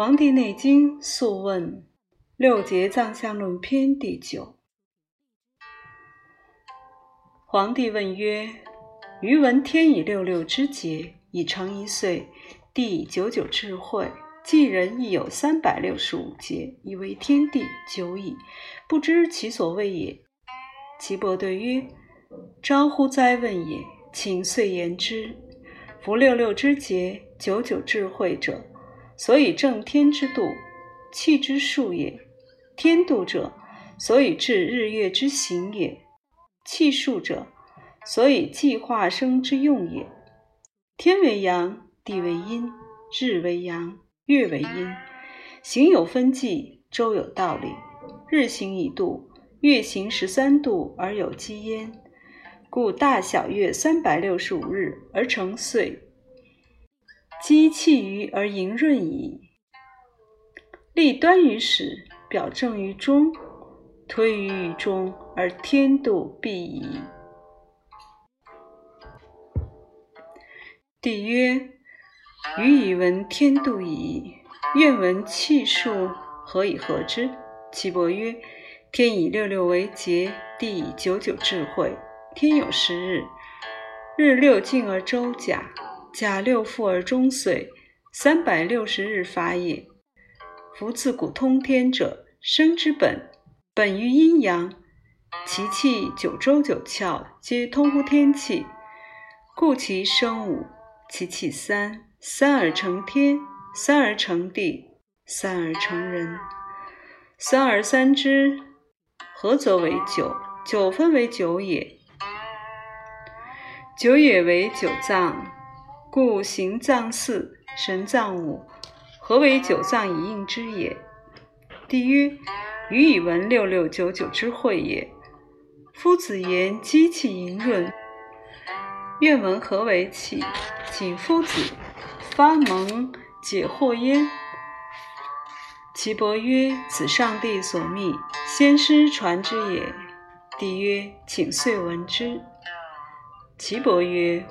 黄帝内经·素问·六节藏象论篇第九。黄帝问曰：“余闻天以六六之节，以成一岁；地以九九智慧，既人亦有三百六十五节，以为天地久矣，不知其所谓也。”岐伯对曰：“招乎哉问也！请遂言之。夫六六之节，九九智慧者。”所以正天之度，气之数也；天度者，所以治日月之行也；气数者，所以计化生之用也。天为阳，地为阴，日为阳，月为阴。行有分际，周有道理。日行一度，月行十三度而有积焉。故大小月三百六十五日而成岁。积气于而盈润矣。立端于始，表正于中，推于于中，而天度必矣。帝曰：余以闻天度矣，愿闻气数何以合之？岐伯曰：天以六六为节，地以九九智慧。天有十日，日六进而周甲。甲六复而终岁，三百六十日法也。夫自古通天者，生之本，本于阴阳，其气九州九窍，皆通乎天气，故其生五，其气三，三而成天，三而成地，三而成人。三而三之，合则为九，九分为九也。九也为九脏。故形藏四，神藏五，何为九藏以应之也？帝曰：余以闻六六九九之会也。夫子言机气盈润，愿闻何为气？请夫子发蒙解惑焉。岐伯曰：此上帝所密，先师传之也。帝曰：请遂闻之。岐伯曰。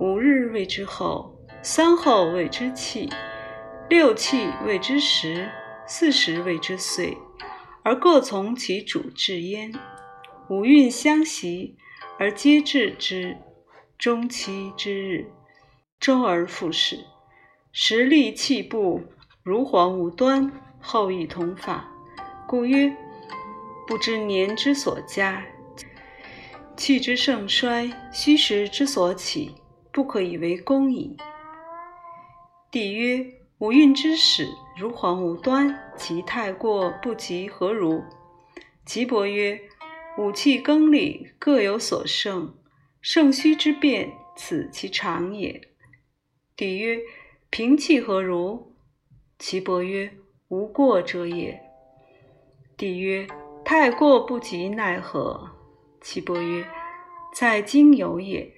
五日谓之后，三后谓之气，六气谓之时，四时谓之岁，而各从其主治焉。五运相袭，而皆治之。中期之日，周而复始。时立气不如黄无端，后亦同法。故曰：不知年之所加，气之盛衰，虚实之所起。不可以为功矣。帝曰：五运之始，如黄无端，其太过不及何如？岐伯曰：五气更立，各有所胜，盛虚之变，此其常也。帝曰：平气何如？岐伯曰：无过者也。帝曰：太过不及奈何？岐伯曰：在今有也。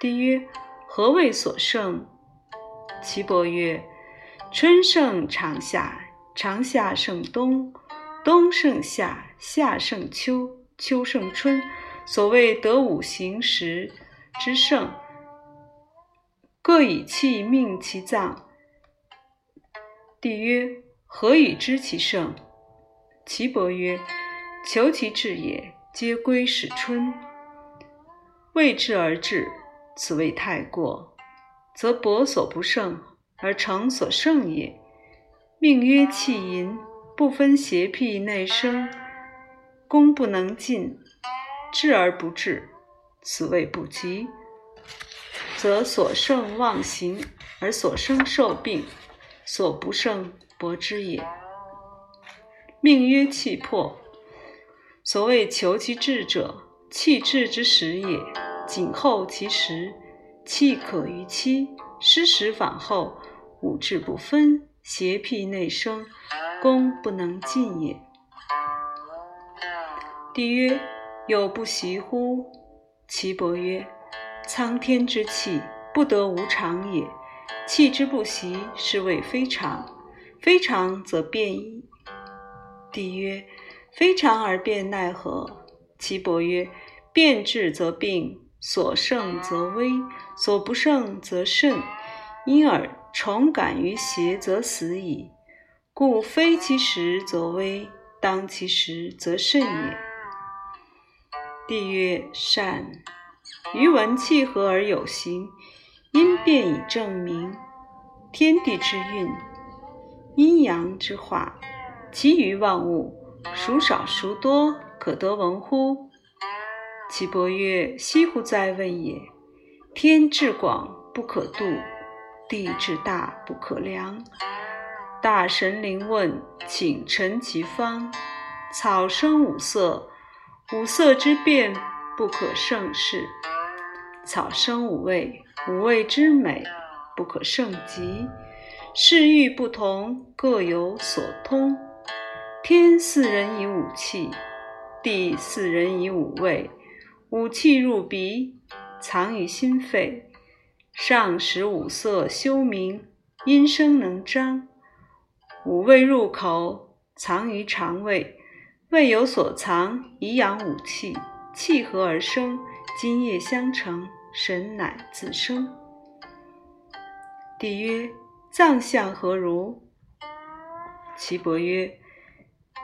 帝曰：何谓所胜？岐伯曰：春胜长夏，长夏胜冬，冬胜夏，夏胜秋，秋胜春。所谓得五行时之盛，各以气命其脏。帝曰：何以知其盛？岐伯曰：求其至也，皆归始春。未至而至。此谓太过，则博所不胜而成所胜也。命曰气淫，不分邪僻内生，功不能尽，治而不治，此谓不及。则所胜妄行，而所生受病，所不胜博之也。命曰气破，所谓求其治者，气滞之时也。谨后其时，气可于期；失时反后，五志不分，邪僻内生，功不能尽也。帝曰：有不习乎？岐伯曰：苍天之气，不得无常也。气之不习，是谓非常；非常则变矣。帝曰：非常而变奈何？岐伯曰：变质则病。所胜则危，所不胜则甚，因而重感于邪，则死矣。故非其时则危，当其时则胜也。帝曰：善。余闻气和而有形，因变以证明。天地之运，阴阳之化，其余万物，孰少孰多，可得闻乎？岐伯曰：惜乎哉问也！天至广不可度，地至大不可量。大神灵问，请陈其方。草生五色，五色之变不可胜视；草生五味，五味之美。不可胜极，事欲不同，各有所通。天似人以五气，地似人以五味。五气入鼻，藏于心肺；上使五色修明，音声能张。五味入口，藏于肠胃，胃有所藏，以养五气。气和而生，津液相承，神乃自生。帝曰：藏象何如？岐伯曰：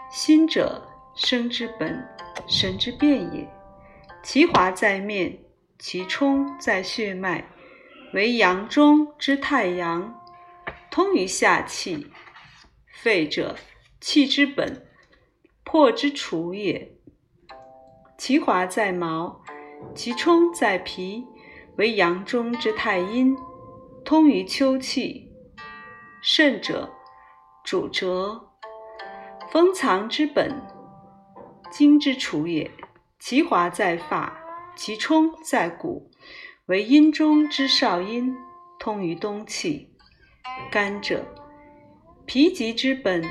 心者，生之本，神之变也。其华在面，其冲在血脉，为阳中之太阳，通于下气。肺者，气之本，魄之储也。其华在毛，其冲在皮，为阳中之太阴。通于秋气，肾者主折，封藏之本，精之储也。其华在发，其冲在骨，为阴中之少阴，通于冬气。肝者脾极之本，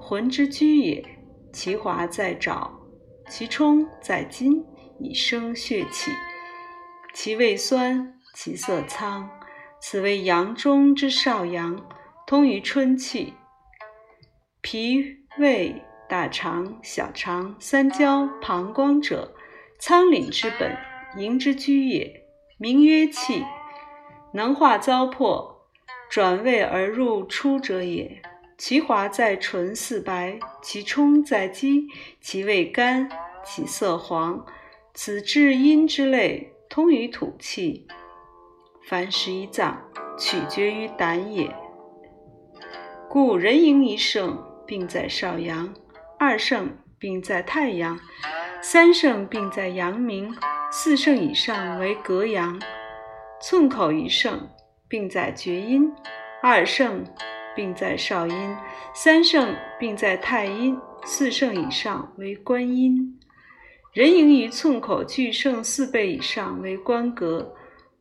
魂之居也。其华在爪，其冲在筋，以生血气。其味酸，其色苍。此为阳中之少阳，通于春气。脾、胃、大肠、小肠、三焦、膀胱者，仓廪之本，营之居也，名曰气，能化糟粕，转胃而入出者也。其华在唇似白，其冲在肌，其味甘，其色黄。此至阴之类，通于土气。凡十一脏，取决于胆也。故人营一盛，病在少阳；二盛，病在太阳；三盛，病在阳明；四盛以上为隔阳。寸口一盛，病在厥阴；二盛，病在少阴；三盛，病在太阴；四盛以上为关阴。人盈于寸口俱盛四倍以上为关格。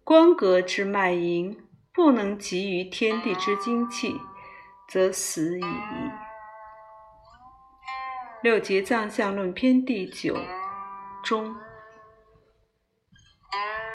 关格之脉盈，不能及于天地之精气，则死矣。六节藏相论篇第九中。